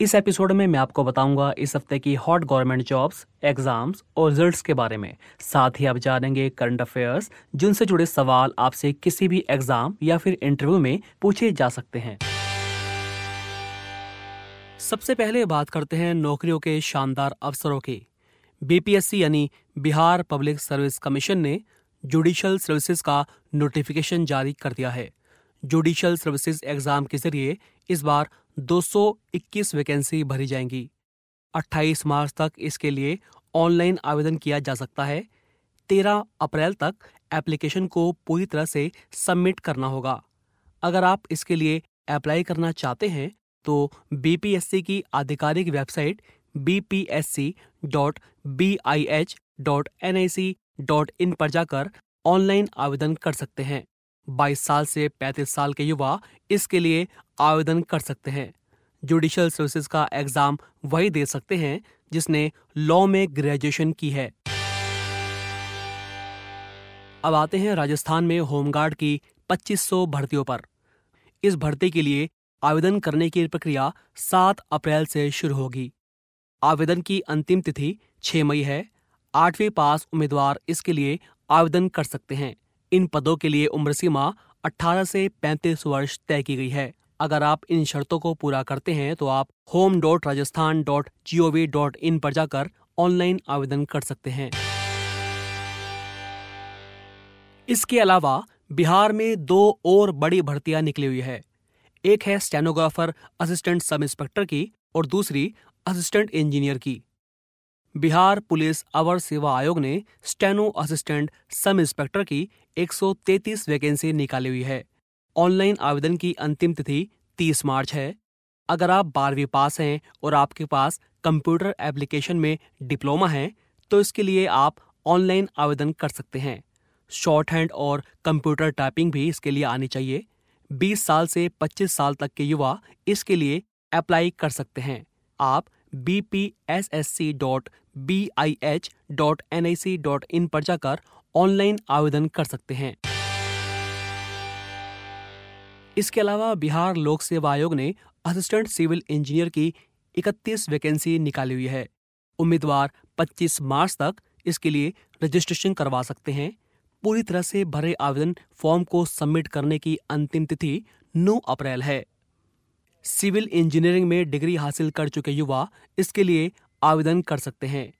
इस एपिसोड में मैं आपको बताऊँगा इस हफ़्ते की हॉट गवर्नमेंट जॉब्स, एग्ज़ाम्स और रिजल्ट्स के बारे में। साथ ही आप जानेंगे करंट अफेयर्स, जिनसे जुड़े सवाल आपसे किसी भी एग्ज़ाम या फिर इंटरव्यू में पूछे जा सकते हैं। सबसे पहले बात करते हैं नौकरियों के शानदार अवसरों की। बीपीएससी यानी बिहार पब्लिक सर्विस कमीशन ने जुडिशल सर्विसेज़ का नोटिफिकेशन जारी कर दिया है। जुडिशल सर्विसेज़ एग्ज़ाम के ज़रिए इस बार 221 वैकेंसी भरी जाएँगी। 28 मार्च तक इसके लिए ऑनलाइन आवेदन किया जा सकता है। 13 अप्रैल तक एप्लीकेशन को पूरी तरह से सबमिट करना होगा। अगर आप इसके लिए अप्लाई करना चाहते हैं तो बीपीएससी की आधिकारिक वेबसाइट bpsc.bih.nic.in पर जाकर ऑनलाइन आवेदन कर सकते हैं। 22 साल से 35 साल के युवा इसके लिए आवेदन कर सकते हैं। जुडिशल सर्विसेज़ का एग्ज़ाम वही दे सकते हैं, जिसने लॉ में ग्रेजुएशन की है। अब आते हैं राजस्थान में होमगार्ड की 2500 भर्तियों पर। इस भर्ती के लिए आवेदन करने की प्रक्रिया 7 अप्रैल से शुरू होगी। आवेदन की अंतिम तिथि 6 मई है। आठवीं पास उम्मीदवार इसके लिए आवेदन कर सकते हैं। इन पदों के लिए उम्र सीमा 18 से 35 वर्ष तय की गई है। अगर आप इन शर्तों को पूरा करते हैं तो आप home dot Rajasthan dot G O V dot in पर जाकर ऑनलाइन आवेदन कर सकते हैं। इसके अलावा, बिहार में दो और बड़ी भर्तियाँ निकली हुई है। एक है स्टेनोग्राफर असिस्टेंट सब इंस्पेक्टर की और दूसरी असिस्टेंट इंजीनियर की। बिहार पुलिस अवर सेवा आयोग ने स्टेनो असिस्टेंट सब इंस्पेक्टर की 133 वैकेंसी निकाली हुई है। ऑनलाइन आवेदन की अंतिम तिथि 30 मार्च है। अगर आप बारहवीं पास हैं और आपके पास कंप्यूटर एप्लीकेशन में डिप्लोमा है तो इसके लिए आप ऑनलाइन आवेदन कर सकते हैं। शॉर्ट हैंड और कंप्यूटर टाइपिंग भी इसके लिए आनी चाहिए। 20 साल से 25 साल तक के युवा इसके लिए अप्लाई कर सकते हैं। आप B P S S C dot I H N I C in पर जाकर ऑनलाइन आवेदन कर सकते हैं। इसके अलावा बिहार लोक सेवा आयोग ने असिस्टेंट सिविल इंजीनियर की 31 वैकेंसी निकाली हुई है। उम्मीदवार 25 मार्च तक इसके लिए रजिस्ट्रेशन करवा सकते हैं। पूरी तरह से भरे आवेदन फॉर्म को सबमिट करने की अंतिम तिथि 9 अप्रैल है। सिविल इंजीनियरिंग में डिग्री हासिल कर चुके युवा इसके लिए आवेदन कर सकते हैं।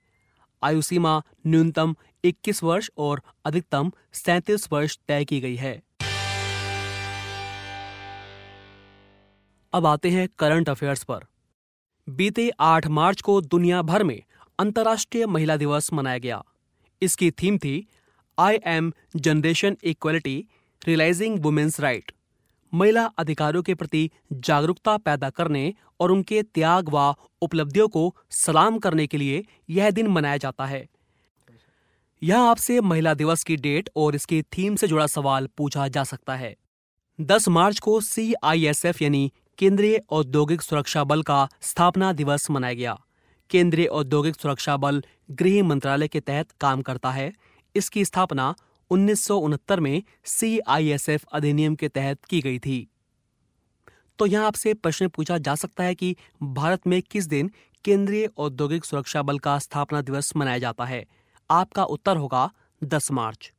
आयु सीमा न्यूनतम 21 वर्ष और अधिकतम 37 वर्ष तय की गई है। अब आते हैं करंट अफेयर्स पर। बीते 8 मार्च को दुनिया भर में अंतर्राष्ट्रीय महिला दिवस मनाया गया। इसकी थीम थी, I am generation equality, realising women's right. महिला अधिकारों के प्रति जागरूकता पैदा करने और उनके त्याग व उपलब्धियों को सलाम करने के लिए यह दिन मनाया जाता है। यहाँ आपसे महिला दिवस की डेट और इसकी थीम से जुड़ा सवाल पूछा जा सकता है। 10 मार्च को सी आई एस एफ़ यानी केंद्रीय औद्योगिक सुरक्षा बल का स्थापना दिवस मनाया गया। केंद्रीय औद्योगिक सुरक्षा बल गृह मंत्रालय के तहत काम करता है। इसकी स्थापना उन्नीस सौ उनहत्तर में CISF अधिनियम के तहत की गई थी। तो यहाँ आपसे प्रश्न पूछा जा सकता है कि भारत में किस दिन केंद्रीय औद्योगिक सुरक्षा बल का स्थापना दिवस मनाया जाता है? आपका उत्तर होगा 10 मार्च।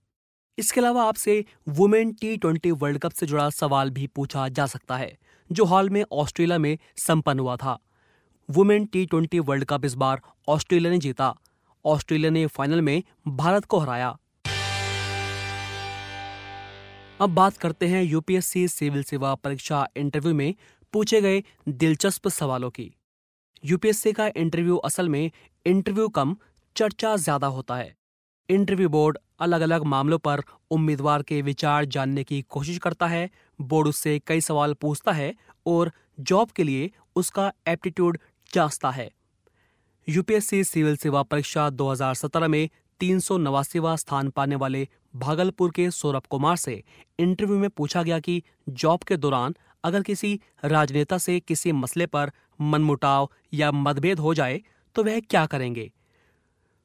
इसके अलावा आपसे women T twenty World Cup से जुड़ा सवाल भी पूछा जा सकता है, जो हाल में ऑस्ट्रेलिया में संपन्न हुआ था। Women T twenty World Cup इस बार ऑस्ट्रेलिया ने जीता। ऑस्ट्रेलिया ने फाइनल में भारत को हराया। अब बात करते हैं यूपीएससी सिविल सेवा परीक्षा इंटरव्यू में पूछे गए दिलचस्प सवालों की। यूपीएससी का इंटरव्यू असल में इंटरव्यू कम, चर्चा ज़्यादा होता है। इंटरव्यू बोर्ड अलग अलग मामलों पर उम्मीदवार के विचार जानने की कोशिश करता है, बोर्ड उससे कई सवाल पूछता है और जॉब के लिए उसका एप्टीट्यूड जांचता है। यूपीएससी सिविल सेवा परीक्षा 2017 में तीन सौ स्थान पाने वाले भागलपुर के सौरभ कुमार से इंटरव्यू में पूछा गया कि जॉब के दौरान अगर किसी राजनेता से किसी मसले पर मनमुटाव या मतभेद हो जाए तो वह क्या करेंगे?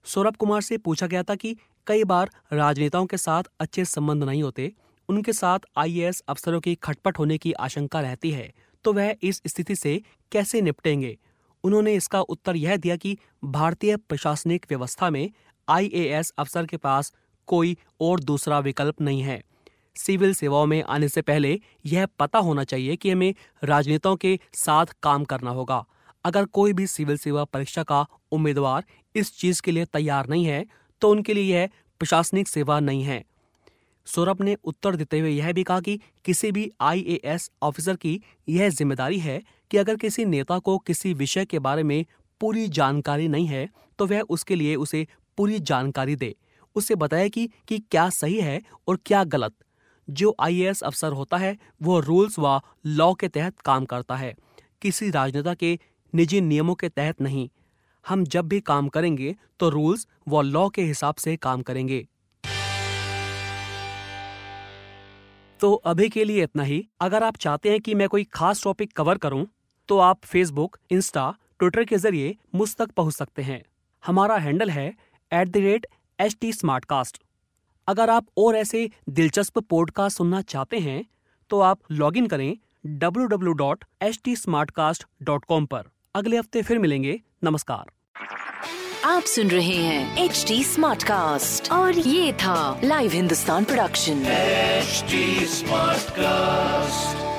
सौरभ कुमार से पूछा गया था कि कई बार राजनेताओं के साथ अच्छे संबंध नहीं होते, उनके साथ आईएएस अफसरों की खटपट होने की आशंका रहती है तो वह इस स्थिति से कैसे निपटेंगे? उन्होंने इसका उत्तर यह दिया कि भारतीय प्रशासनिक व्यवस्था में आईएएस अफसर के पास कोई और दूसरा विकल्प नहीं है। सिविल सेवाओं में आने से पहले यह पता होना चाहिए कि हमें राजनेताओं के साथ काम करना होगा। अगर कोई भी सिविल सेवा परीक्षा का उम्मीदवार इस चीज़ के लिए तैयार नहीं है तो उनके लिए यह प्रशासनिक सेवा नहीं है। सौरभ ने उत्तर देते हुए यह भी कहा कि किसी भी आईएएस ऑफिसर की यह ज़िम्मेदारी है कि अगर किसी नेता को किसी विषय के बारे में पूरी जानकारी नहीं है तो वह उसके लिए उसे पूरी जानकारी दे। उसे बताए कि, कि क्या सही है और क्या गलत। जो आईएएस अफसर होता है वो रूल्स व लॉ के तहत काम करता है। किसी राजनेता के निजी नियमों के तहत नहीं। हम जब भी काम करेंगे तो रूल्स व लॉ के हिसाब से काम करेंगे। तो अभी के लिए इतना ही। अगर आप चाहते हैं कि मैं कोई खास टॉपिक कवर करूँ तो आप फेसबुक इंस्टा ट्विटर के ज़रिए मुझ तक पहुँच सकते हैं। हमारा हैंडल है at the rate H T अगर आप और ऐसे दिलचस्प पॉडकास्ट सुनना चाहते हैं तो आप लॉग इन करें www.htsmartcast.com पर। अगले हफ़्ते फिर मिलेंगे। नमस्कार। आप सुन रहे हैं एच टी स्मार्ट कास्ट और ये था live Hindustan production smart cast